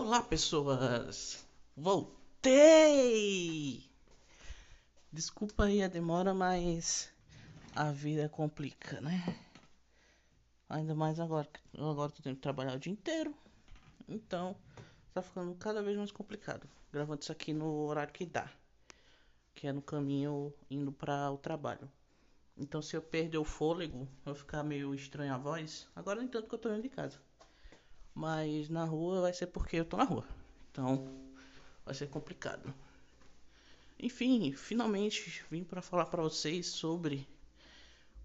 Olá, pessoas! Voltei! Desculpa aí a demora, mas a vida complica, né? Ainda mais agora, eu agora tô tendo que trabalhar o dia inteiro. Então, tá ficando cada vez mais complicado. Gravando isso aqui no horário que dá. Que é no caminho indo para o trabalho. Então, se eu perder o fôlego, vai ficar meio estranha a voz. Agora, nem tanto que eu tô indo de casa. Mas na rua vai ser porque eu tô na rua. Então vai ser complicado. Enfim, finalmente vim para falar para vocês sobre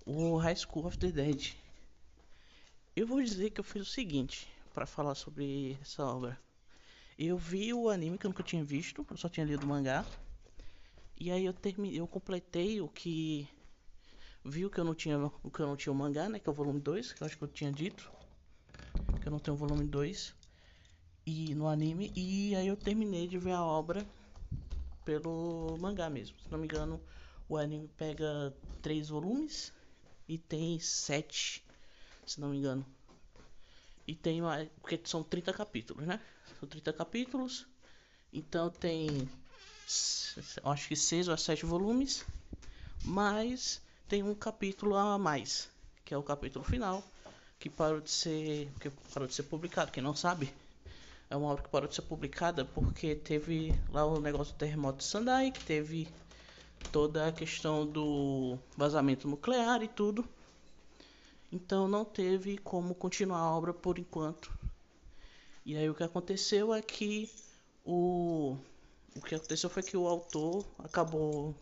o High School of the Dead. Eu vou dizer que eu fiz o seguinte para falar sobre essa obra. Eu vi o anime que eu nunca tinha visto, eu só tinha lido o mangá. E aí eu terminei, eu completei o que viu que eu não tinha o que eu não tinha o mangá, né, que é o volume 2, que eu acho que eu tinha dito que eu não tenho o volume 2 e no anime e aí eu terminei de ver a obra pelo mangá mesmo. Se não me engano, o anime pega três volumes e tem sete, se não me engano. E tem mais, porque são 30 capítulos, né? São 30 capítulos. Então tem acho que seis ou sete volumes, mas tem um capítulo a mais, que é o capítulo final, que parou de ser que parou de ser publicado. Quem não sabe, é uma obra que parou de ser publicada porque teve lá o negócio do terremoto de Sandai, que teve toda a questão do vazamento nuclear e tudo. Então não teve como continuar a obra por enquanto. E aí o que aconteceu é que o o que aconteceu foi que o autor acabou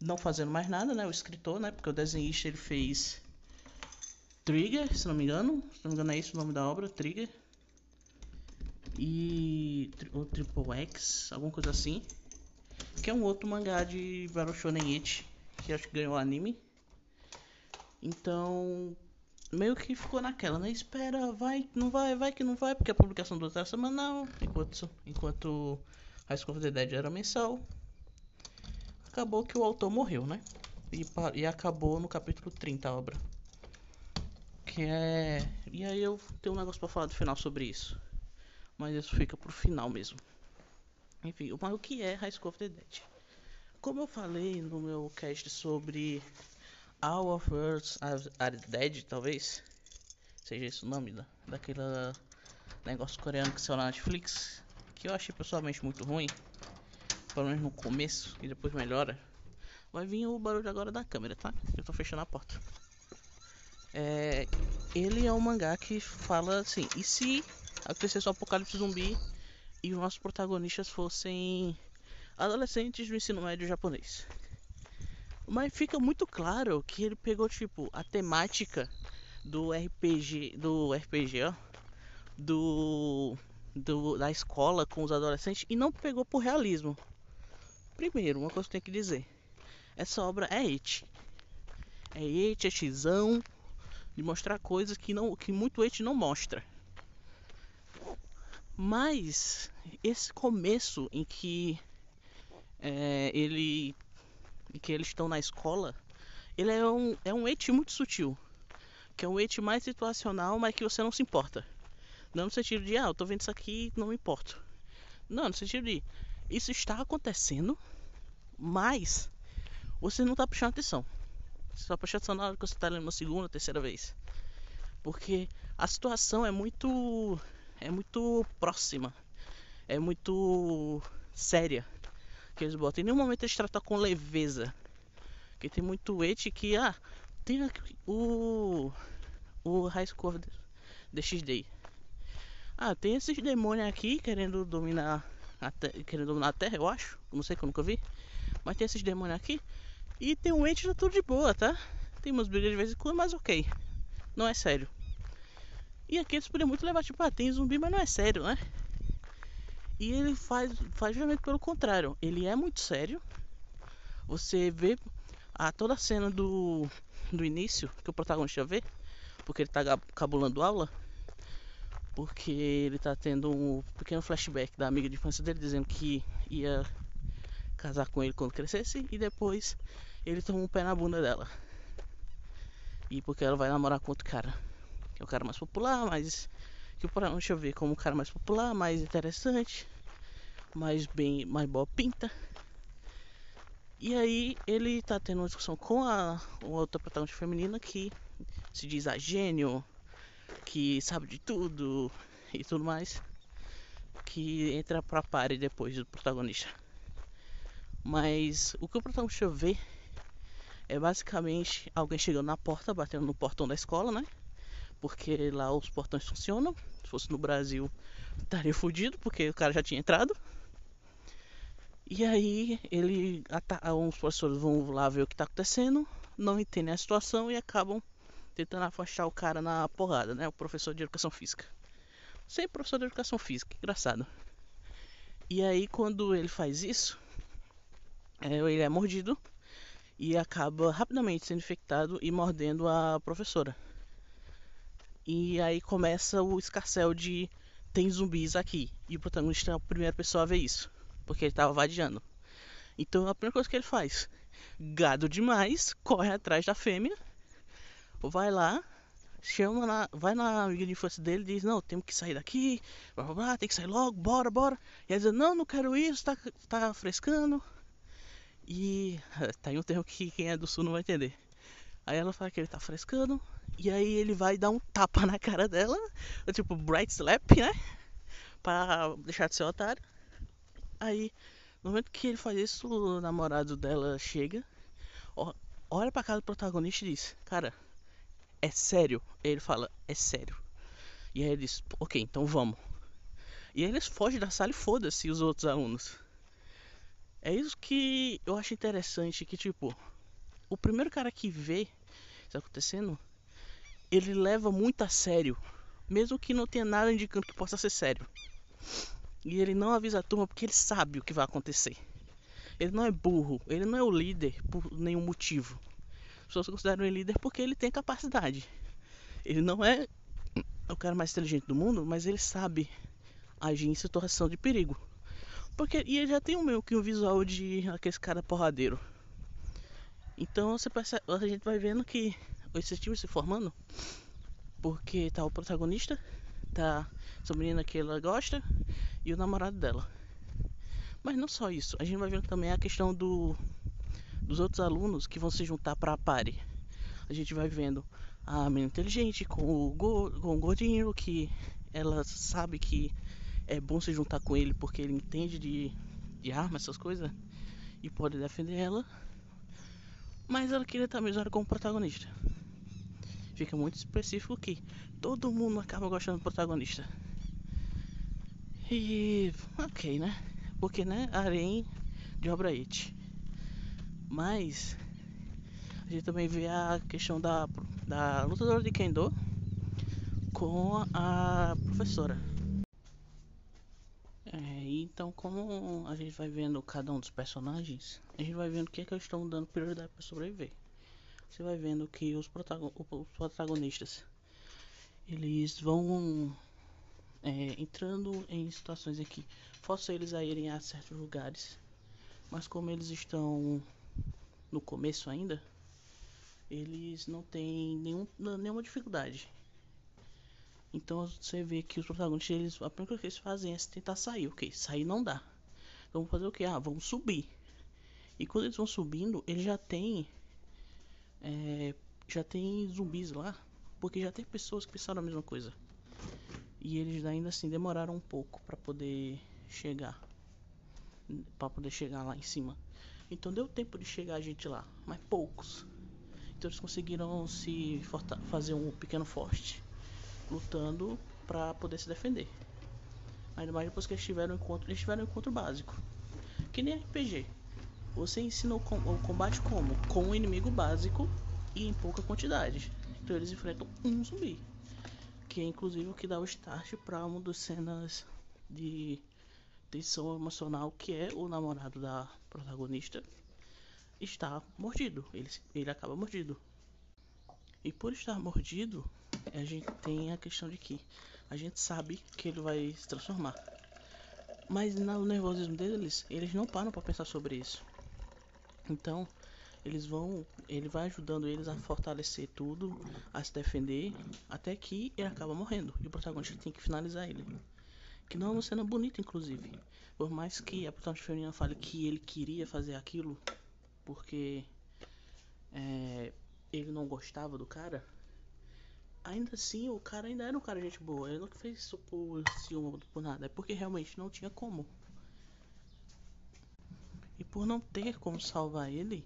não fazendo mais nada, né? O escritor, né? Porque o desenhista ele fez Trigger, se não me engano. Se não me engano é esse o nome da obra, Trigger. E o Triple X, alguma coisa assim. Que é um outro mangá de Battle Shonen Ichi, que acho que ganhou anime. Então, meio que ficou naquela, né? Espera, vai, não vai, vai que não vai, porque a publicação do outro era semanal, enquanto, enquanto High School of the Dead era mensal. Acabou que o autor morreu, né? E, e acabou no capítulo 30 a obra. Que é. E aí eu tenho um negócio pra falar do final sobre isso. Mas isso fica pro final mesmo. Enfim, mas o que é High School of the Dead? Como eu falei no meu cast sobre All of Earth Are Dead, talvez seja esse o nome da, daquele negócio coreano que saiu na Netflix, que eu achei pessoalmente muito ruim, pelo menos no começo e depois melhora. Vai vir o barulho agora da câmera, tá? Eu tô fechando a porta. É, ele é um mangá que fala assim: e se acontecesse um apocalipse zumbi e os nossos protagonistas fossem adolescentes do ensino médio japonês? Mas fica muito claro que ele pegou tipo a temática do RPG, do RPG, ó, do, do da escola com os adolescentes e não pegou por realismo. Primeiro, uma coisa que eu tenho que dizer: essa obra é it. É it, é xão de mostrar coisas que não que muito Eit não mostra. Mas esse começo em que é, ele em que eles estão na escola, ele é um é um Eit muito sutil, que é um Eit mais situacional, mas que você não se importa. Não no sentido de ah, eu tô vendo isso aqui, não me importo. Não, no sentido de isso está acontecendo, mas você não está prestando atenção. Atenção na hora que você está lendo uma segunda, terceira vez. Porque a situação é muito. É muito próxima. É muito séria. Que eles botam. Em nenhum momento eles tratam com leveza. Que tem muito et que. Ah, tem o. O High Score DXD. Ah, tem esses demônios aqui querendo dominar. A querendo dominar a Terra, eu acho. Não sei que eu nunca vi. Mas tem esses demônios aqui. E tem um ente tá tudo de boa, tá? Tem umas brigas de vez em quando, mas ok. Não é sério. E aqui eles poderiam muito levar, tipo, ah, tem zumbi, mas não é sério, né? E ele faz, faz justamente pelo contrário. Ele é muito sério. Você vê a toda a cena do, do início que o protagonista vê, porque ele tá cabulando aula, porque ele tá tendo um pequeno flashback da amiga de infância dele dizendo que ia casar com ele quando crescesse e depois ele toma um pé na bunda dela. E porque ela vai namorar com outro cara. Que é o cara mais popular, mais Que o protagonista vê como um cara mais popular, mais interessante, mais bem, mais boa pinta. E aí ele tá tendo uma discussão com a, outra protagonista feminina que se diz a gênio, que sabe de tudo e tudo mais. Que entra pra pare depois do protagonista. Mas o que o protagonista vê é basicamente alguém chegando na porta, batendo no portão da escola, né? Porque lá os portões funcionam. Se fosse no Brasil, estaria fudido, porque o cara já tinha entrado. E aí ele uns professores vão lá ver o que está acontecendo, não entendem a situação e acabam tentando afastar o cara na porrada, né? O professor de educação física. Sempre professor de educação física, engraçado. E aí quando ele faz isso, é, ele é mordido e acaba rapidamente sendo infectado e mordendo a professora. E aí começa o escarcel de tem zumbis aqui. E o protagonista é a primeira pessoa a ver isso porque ele tava vadiando. Então a primeira coisa que ele faz, gado demais, corre atrás da fêmea, vai lá, chama na, vai na amiga de infância dele e diz, não, temos que sair daqui, blá, blá, blá, tem que sair logo, bora, bora. E ele diz, não, não quero isso, tá, tá frescando. E tá aí um termo que quem é do sul não vai entender. Aí ela fala que ele tá frescando. E aí ele vai dar um tapa na cara dela. Tipo, bright slap, né? Pra deixar de ser otário. Aí, no momento que ele faz isso, o namorado dela chega, olha pra cara do protagonista e diz: Cara, é sério? Ele fala: É sério. E aí ele diz: Ok, então vamos. E aí eles fogem da sala e foda-se os outros alunos. É isso que eu acho interessante: que, tipo, o primeiro cara que vê isso acontecendo, ele leva muito a sério, mesmo que não tenha nada indicando que possa ser sério. E ele não avisa a turma porque ele sabe o que vai acontecer. Ele não é burro, ele não é o líder por nenhum motivo. As pessoas consideram ele líder porque ele tem capacidade. Ele não é o cara mais inteligente do mundo, mas ele sabe agir em situação de perigo. Porque e ele já tem um meio que um visual de aquele cara porradeiro. Então você percebe, a gente vai vendo que esse time se formando porque tá o protagonista, tá essa menina que ela gosta e o namorado dela. Mas não só isso, a gente vai vendo também a questão do, dos outros alunos que vão se juntar para a pare. A gente vai vendo a menina inteligente com o, com o gordinho que ela sabe que é bom se juntar com ele porque ele entende de, de arma, essas coisas, e pode defender ela. Mas ela queria estar mesmo como protagonista. Fica muito específico que todo mundo acaba gostando do protagonista. E ok, né? Porque né, Arém de obra it. Mas a gente também vê a questão da, da lutadora de Kendo com a professora. É, então como a gente vai vendo cada um dos personagens, a gente vai vendo o que, é que eles estão dando prioridade para sobreviver. Você vai vendo que os, protagon os protagonistas eles vão é, entrando em situações em que força eles a irem a certos lugares, mas como eles estão no começo ainda, eles não têm nenhum, nenhuma dificuldade. Então você vê que os protagonistas, eles, a primeira coisa que eles fazem é tentar sair. Ok, sair não dá. Então vamos fazer o que? Ah, vamos subir. E quando eles vão subindo, eles já tem é, já tem zumbis lá, porque já tem pessoas que pensaram a mesma coisa. E eles ainda assim demoraram um pouco para poder chegar. para poder chegar lá em cima. Então deu tempo de chegar a gente lá, mas poucos. Então eles conseguiram se fazer um pequeno forte, lutando para poder se defender. Ainda mais depois que eles tiveram um encontro, eles tiveram um encontro básico. Que nem RPG. Você ensina o, combate como? Com um inimigo básico e em pouca quantidade. Então eles enfrentam um zumbi que é inclusive o que dá o start para uma das cenas de tensão emocional que é o namorado da protagonista está mordido, ele, ele acaba mordido. E por estar mordido, a gente tem a questão de que a gente sabe que ele vai se transformar. Mas no nervosismo deles, eles não param para pensar sobre isso. Então, Eles vão, ele vai ajudando eles a fortalecer tudo, a se defender, até que ele acaba morrendo e o protagonista tem que finalizar ele. Que não é uma cena bonita, inclusive. Por mais que a protagonista feminina fale que ele queria fazer aquilo porque é, ele não gostava do cara, ainda assim o cara ainda era um cara gente boa. Ele não fez isso por ciúme por nada, é porque realmente não tinha como. E por não ter como salvar ele,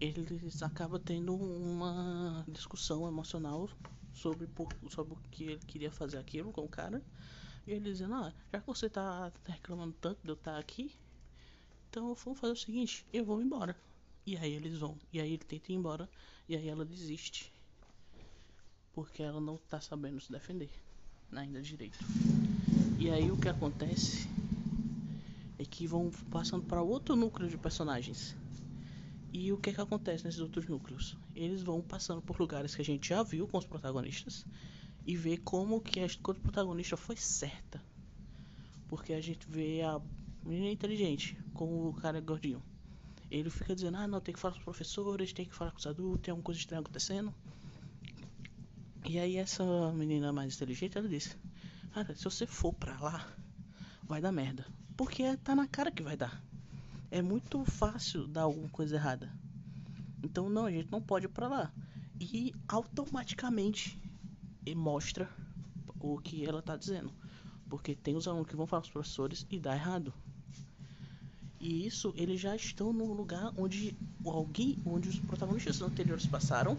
eles acabam tendo uma discussão emocional sobre, por, sobre o que ele queria fazer aquilo com o cara. E ele dizendo, ah, já que você tá reclamando tanto de eu estar aqui, então vamos fazer o seguinte, eu vou embora. E aí eles vão. E aí ele tenta ir embora. E aí ela desiste. Porque ela não tá sabendo se defender. Ainda direito. E aí o que acontece é que vão passando para outro núcleo de personagens. E o que é que acontece nesses outros núcleos? Eles vão passando por lugares que a gente já viu com os protagonistas e vê como que a escolha do protagonista foi certa. Porque a gente vê a menina inteligente com o cara gordinho. Ele fica dizendo, ah não, tem que falar com os professores, tem que falar com os adultos, tem alguma coisa estranha acontecendo. E aí essa menina mais inteligente, ela disse, cara, se você for pra lá, vai dar merda. Porque tá na cara que vai dar. É muito fácil dar alguma coisa errada. Então não, a gente não pode ir pra lá. E automaticamente mostra o que ela tá dizendo. Porque tem os alunos que vão falar com os professores e dá errado. E isso eles já estão no lugar onde alguém, onde os protagonistas anteriores passaram.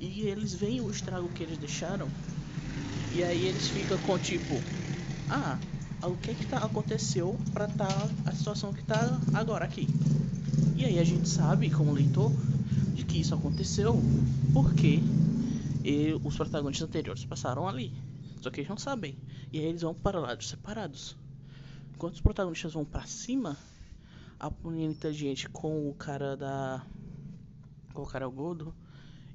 E eles veem o estrago que eles deixaram. E aí eles ficam com tipo, ah, o que que tá, aconteceu para tá a situação que tá agora aqui. E aí a gente sabe, como leitor, de que isso aconteceu porque os protagonistas anteriores passaram ali. Só que eles não sabem. E aí eles vão para lados separados. Enquanto os protagonistas vão para cima, a menina inteligente com o cara da. com o cara gordo,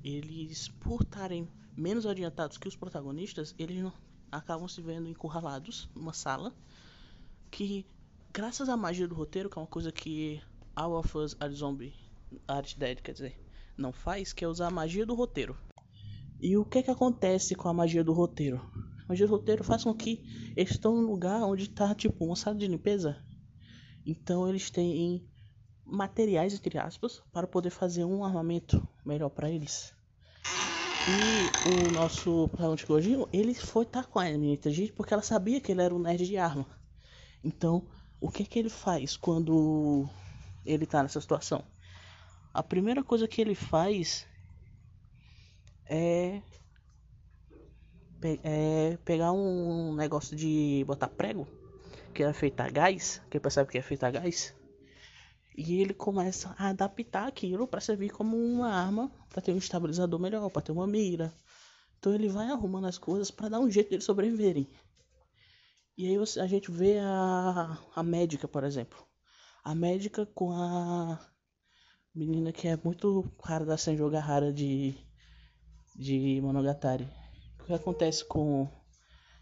eles, por estarem menos adiantados que os protagonistas, eles não, acabam se vendo encurralados numa sala que, graças à magia do roteiro, que é uma coisa que All of Us Are Zombie, Art Dead, quer dizer, não faz, que é usar a magia do roteiro. E o que é que acontece com a magia do roteiro? A magia do roteiro faz com que eles estão num lugar onde está tipo uma sala de limpeza. Então eles têm materiais entre aspas para poder fazer um armamento melhor para eles. E o nosso protagonista Gojinho, ele foi estar tá com a menina inteligente porque ela sabia que ele era um nerd de arma. Então, o que que ele faz quando ele tá nessa situação? A primeira coisa que ele faz é é pegar um negócio de botar prego, que é feito a gás, que percebe que é feito a gás, e ele começa a adaptar aquilo para servir como uma arma, para ter um estabilizador melhor, para ter uma mira. Então ele vai arrumando as coisas para dar um jeito de eles sobreviverem. E aí a gente vê a, a médica, por exemplo. A médica com a menina que é muito cara da Senjo Gahara de, de Monogatari o que acontece com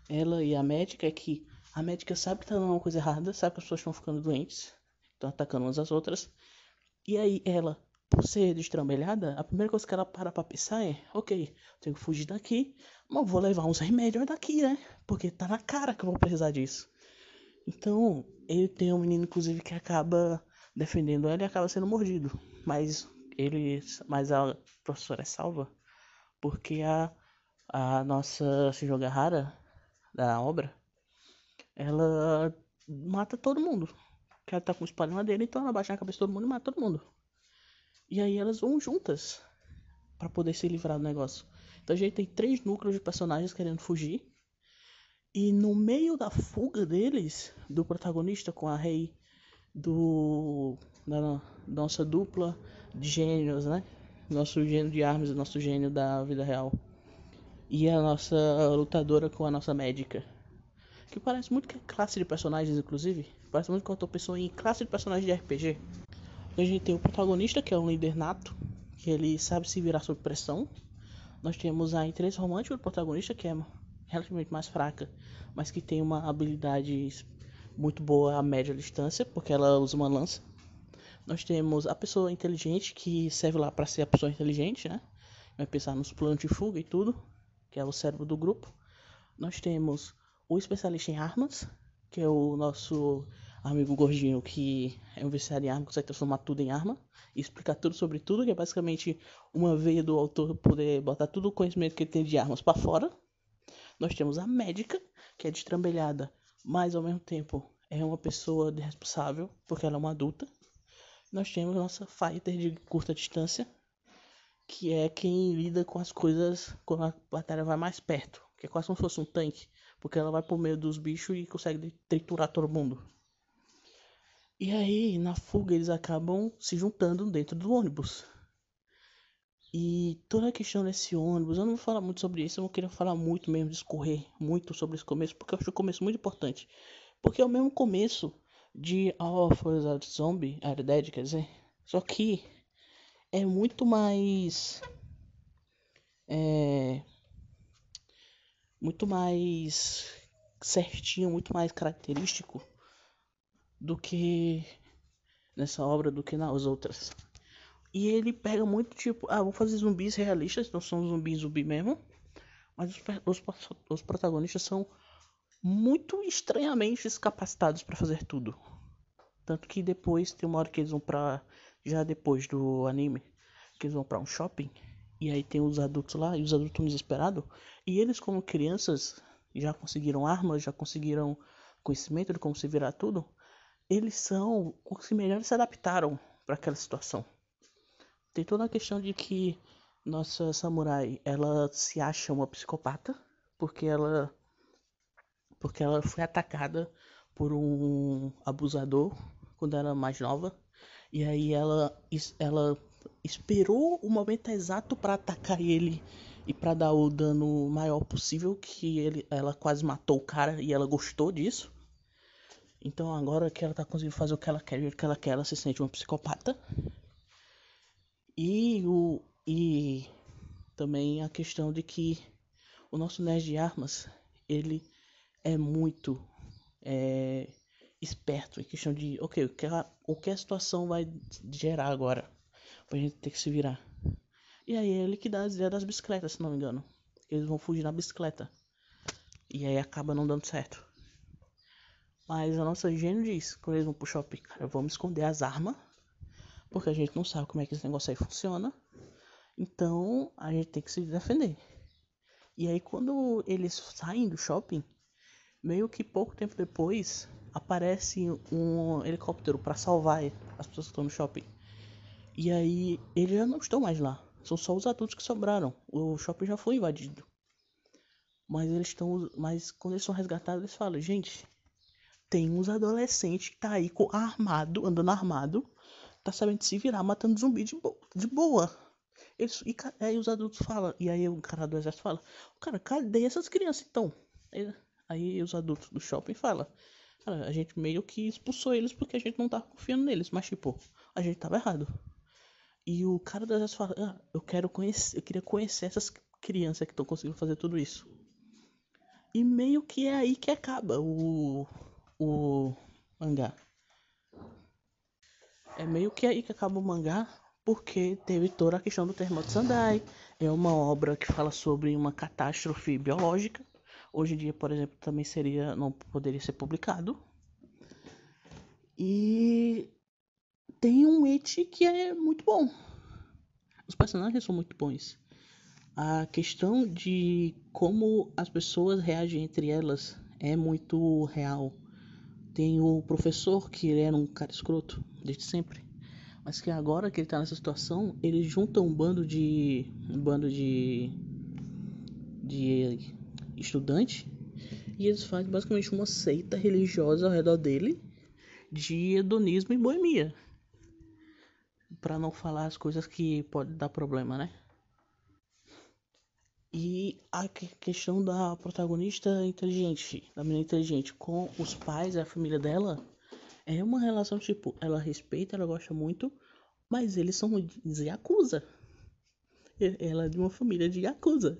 ela e a médica é que a médica sabe que tá dando uma coisa errada, sabe que as pessoas estão ficando doentes, estão atacando umas às outras. E aí ela, por ser destrambelhada, a primeira coisa que ela para pra pensar é, ok, tenho que fugir daqui, mas vou levar uns remédios daqui, né? Porque tá na cara que eu vou precisar disso. Então, ele tem um menino, inclusive, que acaba defendendo ela e acaba sendo mordido. Mas ele. Mas a professora é salva. Porque a a nossa Shijoga da obra, ela mata todo mundo. Que ela tá com o espalho dele, então ela baixa a cabeça de todo mundo e mata todo mundo. E aí elas vão juntas para poder se livrar do negócio. Então a gente tem três núcleos de personagens querendo fugir. E no meio da fuga deles, do protagonista com a Rei, do da nossa dupla de gênios, né? Nosso gênio de armas nosso gênio da vida real e a nossa lutadora com a nossa médica. Que parece muito que é classe de personagens, inclusive. Parece muito que eu pensando em classe de personagens de RPG. A gente tem o protagonista, que é um líder nato, que ele sabe se virar sob pressão. Nós temos a interesse romântico do protagonista, que é relativamente mais fraca, mas que tem uma habilidade muito boa a média distância, porque ela usa uma lança. Nós temos a pessoa inteligente que serve lá para ser a pessoa inteligente, né? Vai pensar nos planos de fuga e tudo, que é o cérebro do grupo. Nós temos o especialista em armas, que é o nosso amigo gordinho que é um viciado em arma, consegue transformar tudo em arma e explicar tudo sobre tudo, que é basicamente uma veia do autor poder botar todo o conhecimento que ele tem de armas para fora. Nós temos a médica, que é destrambelhada, mas ao mesmo tempo é uma pessoa responsável, porque ela é uma adulta. Nós temos a nossa fighter de curta distância, que é quem lida com as coisas quando a batalha vai mais perto, que é quase como se fosse um tanque, porque ela vai por meio dos bichos e consegue triturar todo mundo. E aí, na fuga, eles acabam se juntando dentro do ônibus. E toda a questão desse ônibus, eu não vou falar muito sobre isso, eu não queria falar muito mesmo, discorrer muito sobre esse começo, porque eu acho o começo muito importante. Porque é o mesmo começo de All of Us Zombie, Are Dead, quer dizer, só que é muito mais. É. Muito mais certinho, muito mais característico do que nessa obra do que nas outras. E ele pega muito tipo, ah, vou fazer zumbis realistas, não são zumbis zumbi mesmo, mas os, os, os protagonistas são muito estranhamente capacitados para fazer tudo. Tanto que depois tem uma hora que eles vão pra. Já depois do anime, que eles vão pra um shopping. E aí tem os adultos lá, e os adultos estão desesperados. E eles, como crianças, já conseguiram armas, já conseguiram conhecimento de como se virar tudo eles são os que melhor se adaptaram para aquela situação. Tem toda a questão de que nossa samurai, ela se acha uma psicopata porque ela porque ela foi atacada por um abusador quando era mais nova e aí ela ela esperou o momento exato para atacar ele e para dar o dano maior possível que ele ela quase matou o cara e ela gostou disso então agora que ela tá conseguindo fazer o que ela quer, o que ela quer, ela se sente uma psicopata. E o e também a questão de que o nosso nerd de armas, ele é muito é, esperto em questão de, ok, o que, a, o que a situação vai gerar agora pra gente ter que se virar. E aí ele que dá a ideia das bicicletas, se não me engano. Eles vão fugir na bicicleta. E aí acaba não dando certo. Mas a nossa gênio diz, quando eles vão pro shopping, cara, vamos esconder as armas, porque a gente não sabe como é que esse negócio aí funciona. Então a gente tem que se defender. E aí quando eles saem do shopping, meio que pouco tempo depois aparece um helicóptero para salvar as pessoas que estão no shopping. E aí eles já não estão mais lá. São só os adultos que sobraram. O shopping já foi invadido. Mas eles estão. Mas quando eles são resgatados, eles falam, gente, tem uns adolescentes que tá aí com armado, andando armado, tá sabendo se virar, matando zumbi de, bo de boa. Eles, e aí os adultos falam, e aí o cara do exército fala, cara, cadê essas crianças então? Aí, os adultos do shopping falam, cara, a gente meio que expulsou eles porque a gente não tava confiando neles, mas tipo, a gente tava errado. E o cara do exército fala, ah, eu quero conhecer, eu queria conhecer essas crianças que estão conseguindo fazer tudo isso. E meio que é aí que acaba o o mangá. É meio que aí que acaba o mangá, porque teve toda a questão do terremoto Sandai. É uma obra que fala sobre uma catástrofe biológica. Hoje em dia, por exemplo, também seria não poderia ser publicado. E tem um et que é muito bom. Os personagens são muito bons. A questão de como as pessoas reagem entre elas é muito real. Tem o professor, que ele era um cara escroto desde sempre. Mas que agora que ele tá nessa situação, ele junta um bando de. um bando de. de estudante. E eles fazem basicamente uma seita religiosa ao redor dele de hedonismo e boemia. Para não falar as coisas que pode dar problema, né? E a questão da protagonista inteligente, da menina inteligente, com os pais a família dela, é uma relação tipo, ela respeita, ela gosta muito, mas eles são de Yakuza. Ela é de uma família de Yakuza.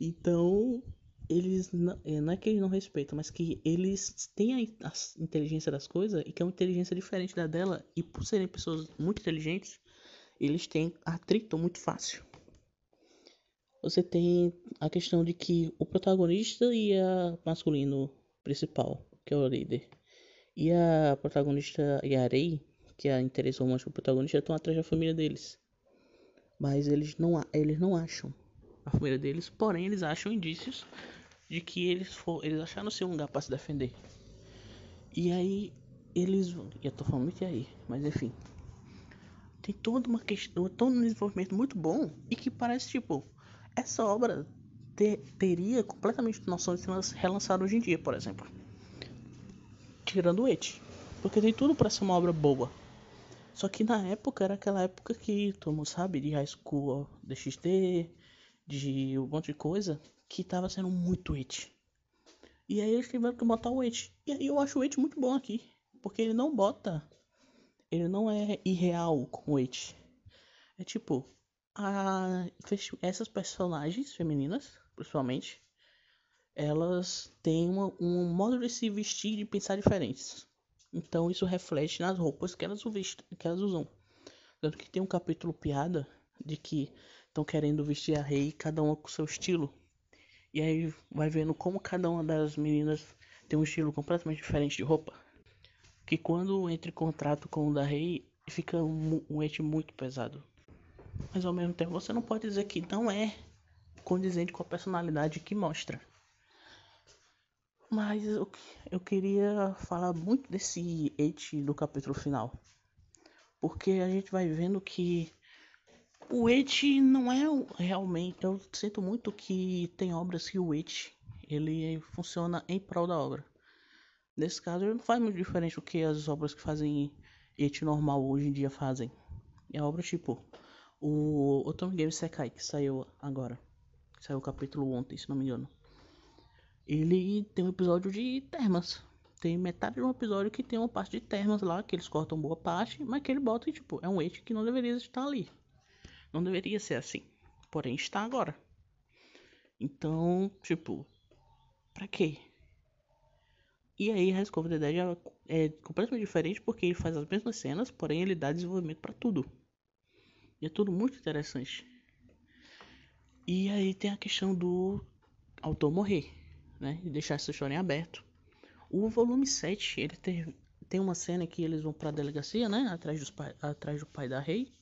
Então, eles não, é, não é que eles não respeitam, mas que eles têm a, inteligência das coisas e que é uma inteligência diferente da dela e por serem pessoas muito inteligentes, eles têm atrito muito fácil. Você tem a questão de que o protagonista e a masculino principal, que é o líder, e a protagonista e a Arei, que é a interesse do protagonista, estão atrás da família deles. Mas eles não, eles não acham a família deles, porém eles acham indícios de que eles for, eles acharam ser um lugar para se defender. E aí eles, eu tô falando muito aí, mas enfim, tem toda uma questão, todo um desenvolvimento muito bom e que parece tipo essa obra ter, teria completamente noção de ser relançada hoje em dia, por exemplo, tirando o Et, porque tem tudo para ser uma obra boa. Só que na época era aquela época que todo mundo sabe de High School DxD, de um monte de coisa que tava sendo muito it. E aí eles tiveram que botar o it. E aí eu acho o it muito bom aqui. Porque ele não bota. Ele não é irreal com o it. É tipo. A, essas personagens femininas, principalmente, elas têm uma, um modo de se vestir e pensar diferentes. Então isso reflete nas roupas que elas, que elas usam. Tanto que tem um capítulo piada de que estão querendo vestir a rei, cada uma com seu estilo. E aí vai vendo como cada uma das meninas tem um estilo completamente diferente de roupa. Que quando entra em contrato com o da rei, fica um, um ete muito pesado. Mas ao mesmo tempo você não pode dizer que não é condizente com a personalidade que mostra. Mas eu, eu queria falar muito desse ete do capítulo final. Porque a gente vai vendo que o It não é realmente. Eu sinto muito que tem obras que o It ele funciona em prol da obra. Nesse caso, ele não faz muito diferente do que as obras que fazem It normal hoje em dia fazem. É obra tipo o Otome Game Sekai que saiu agora. Saiu o capítulo ontem, se não me engano. Ele tem um episódio de termas. Tem metade de um episódio que tem uma parte de termas lá, que eles cortam boa parte, mas que ele bota e tipo, é um It que não deveria estar ali. Não deveria ser assim. Porém, está agora. Então, tipo, pra quê? E aí, High School of the Dead é, completamente diferente porque ele faz as mesmas cenas, porém ele dá desenvolvimento para tudo. E é tudo muito interessante. E aí tem a questão do autor morrer, né? E deixar essa história em aberto. O volume 7, ele tem, tem uma cena que eles vão pra delegacia, né? Atrás, dos, atrás do pai da Rei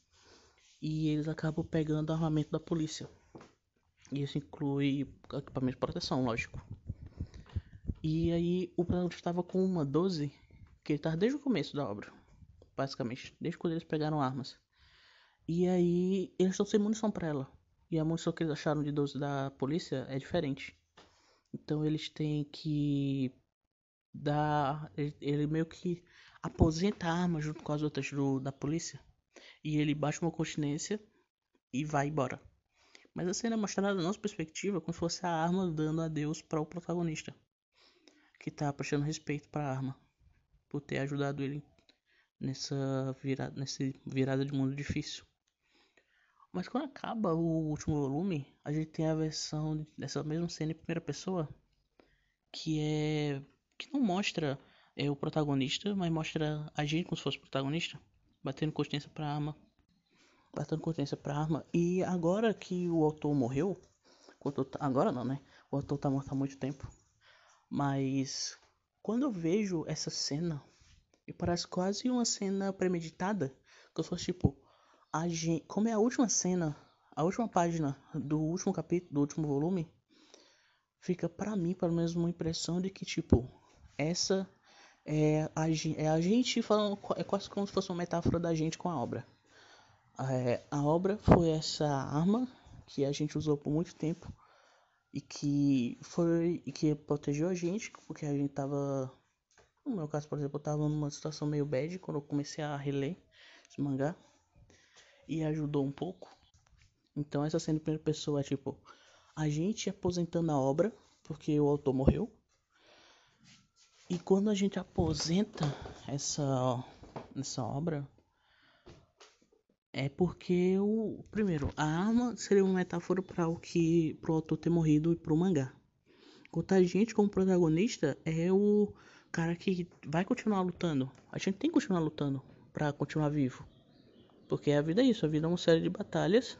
e eles acabam pegando armamento da polícia. Isso inclui equipamento de proteção, lógico. E aí o protagonista estava com uma 12, que ele estava desde o começo da obra, basicamente, desde quando eles pegaram armas. E aí eles estão sem munição para ela. E a munição que eles acharam de 12 da polícia é diferente. Então eles têm que dar. Ele meio que aposenta a arma junto com as outras do, da polícia e ele baixa uma continência e vai embora. Mas a cena é mostrada da nossa perspectiva como se fosse a arma dando adeus para o protagonista, que está prestando respeito para a arma, por ter ajudado ele nessa virada, nessa virada de mundo difícil. Mas quando acaba o último volume, a gente tem a versão dessa mesma cena em primeira pessoa, que é que não mostra é, o protagonista, mas mostra a gente como se fosse protagonista batendo consciência pra arma. Batendo consciência pra arma. E agora que o autor morreu. Tá, agora não, né? O autor tá morto há muito tempo. Mas quando eu vejo essa cena, e parece quase uma cena premeditada. Que eu sou tipo, a gente, como é a última cena, a última página do último capítulo, do último volume, fica para mim pelo menos uma impressão de que tipo, essa é a, é a gente falando, é quase como se fosse uma metáfora da gente com a obra. É, a obra foi essa arma que a gente usou por muito tempo e que foi e que protegeu a gente, porque a gente tava, no meu caso, por exemplo, eu tava numa situação meio bad quando eu comecei a reler esse mangá e ajudou um pouco. Então essa cena em primeira pessoa tipo a gente aposentando a obra porque o autor morreu e quando a gente aposenta essa, essa obra, é porque o primeiro, a arma seria uma metáfora para o que pro autor ter morrido e pro mangá. Botar gente como protagonista é o cara que vai continuar lutando. A gente tem que continuar lutando para continuar vivo. Porque a vida é isso, a vida é uma série de batalhas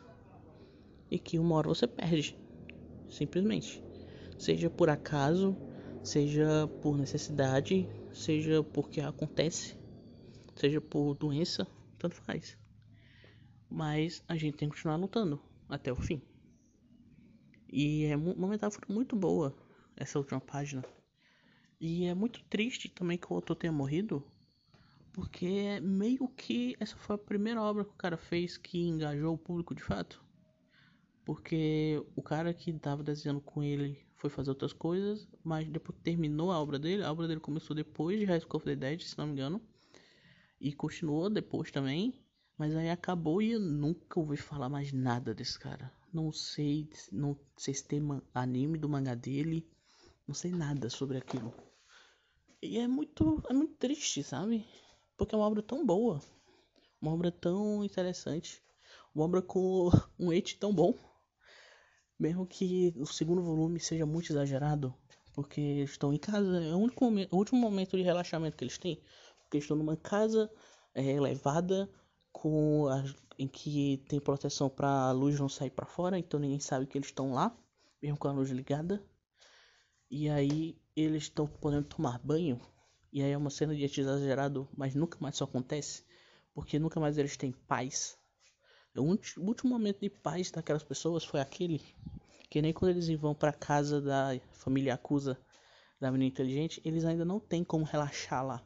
e que uma hora você perde. Simplesmente. Seja por acaso, seja por necessidade, seja porque acontece, seja por doença, tanto faz. Mas a gente tem que continuar lutando até o fim. E é uma metáfora muito boa essa última página. E é muito triste também que o autor tenha morrido, porque é meio que essa foi a primeira obra que o cara fez que engajou o público de fato. Porque o cara que estava desenhando com ele foi fazer outras coisas, mas depois terminou a obra dele, a obra dele começou depois de High School of the Dead, se não me engano, e continuou depois também, mas aí acabou e eu nunca ouvi falar mais nada desse cara. Não sei, não sei se tem anime do mangá dele, não sei nada sobre aquilo. E é muito, é muito triste, sabe? Porque é uma obra tão boa, uma obra tão interessante, uma obra com um ete tão bom. Mesmo que o segundo volume seja muito exagerado, porque eles estão em casa, é o, único momento, o último momento de relaxamento que eles têm, porque eles estão numa casa é, elevada com a, em que tem proteção para a luz não sair para fora, então ninguém sabe que eles estão lá, mesmo com a luz ligada. E aí eles estão podendo tomar banho, e aí é uma cena de exagerado, mas nunca mais isso acontece, porque nunca mais eles têm paz o último momento de paz daquelas pessoas foi aquele que nem quando eles vão para casa da família acusa da menina inteligente, eles ainda não têm como relaxar lá.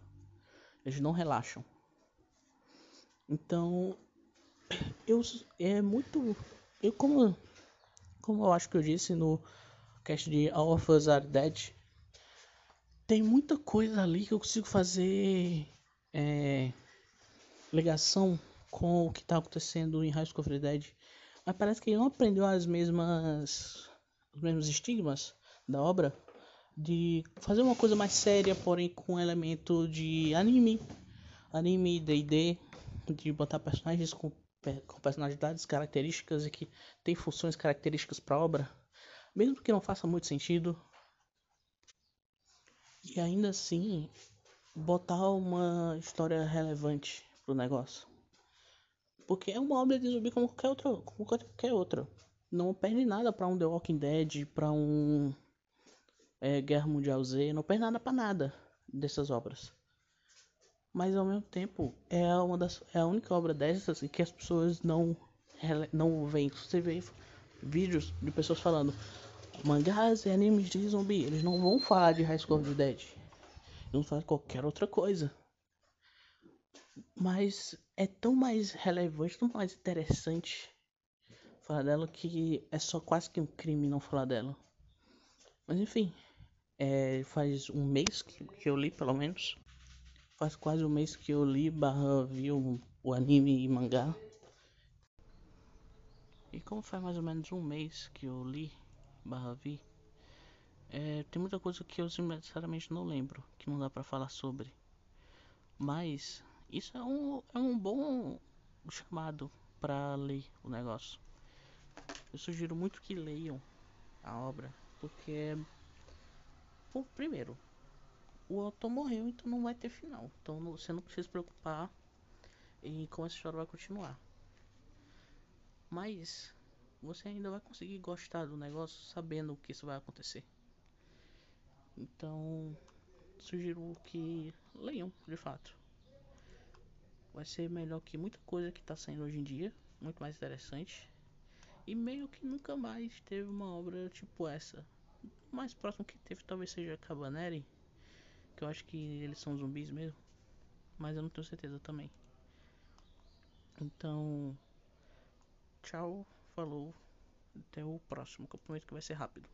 Eles não relaxam. Então, eu é muito eu como como eu acho que eu disse no cast de All of Us Are Dead, tem muita coisa ali que eu consigo fazer é, ligação com o que está acontecendo em High School of the Dead. Mas parece que ele não aprendeu as mesmas os mesmos estigmas da obra de fazer uma coisa mais séria, porém com elemento de anime, anime D&D, de botar personagens com, com personalidades características e que tem funções características para a obra, mesmo que não faça muito sentido. E ainda assim botar uma história relevante pro negócio. Porque é uma obra de zumbi como qualquer outra, como qualquer outra. Não perde nada para um The Walking Dead, para um é, Guerra Mundial Z, não perde nada para nada dessas obras. Mas ao mesmo tempo é uma das é a única obra dessas que as pessoas não não veem. Você vê vídeos de pessoas falando mangás e animes de zumbi, eles não vão falar de High School of the Dead. Eles vão falar de qualquer outra coisa. Mas é tão mais relevante, tão mais interessante falar dela que é só quase que um crime não falar dela. Mas enfim, é, faz um mês que, que, eu li, pelo menos. Faz quase um mês que eu li barra vi o, o anime e mangá. E como faz mais ou menos um mês que eu li barra vi, é, tem muita coisa que eu sinceramente não lembro, que não dá pra falar sobre. Mas isso é um, é um bom chamado para ler o negócio. Eu sugiro muito que leiam a obra, porque Bom, primeiro, o autor morreu, então não vai ter final. Então você não precisa se preocupar em como essa história vai continuar. Mas você ainda vai conseguir gostar do negócio sabendo que isso vai acontecer. Então, sugiro que leiam, de fato vai ser melhor que muita coisa que está saindo hoje em dia, muito mais interessante. E meio que nunca mais teve uma obra tipo essa. O mais próximo que teve talvez seja Cabaneri, que eu acho que eles são zumbis mesmo, mas eu não tenho certeza também. Então, tchau, falou, até o próximo, que eu prometo que vai ser rápido.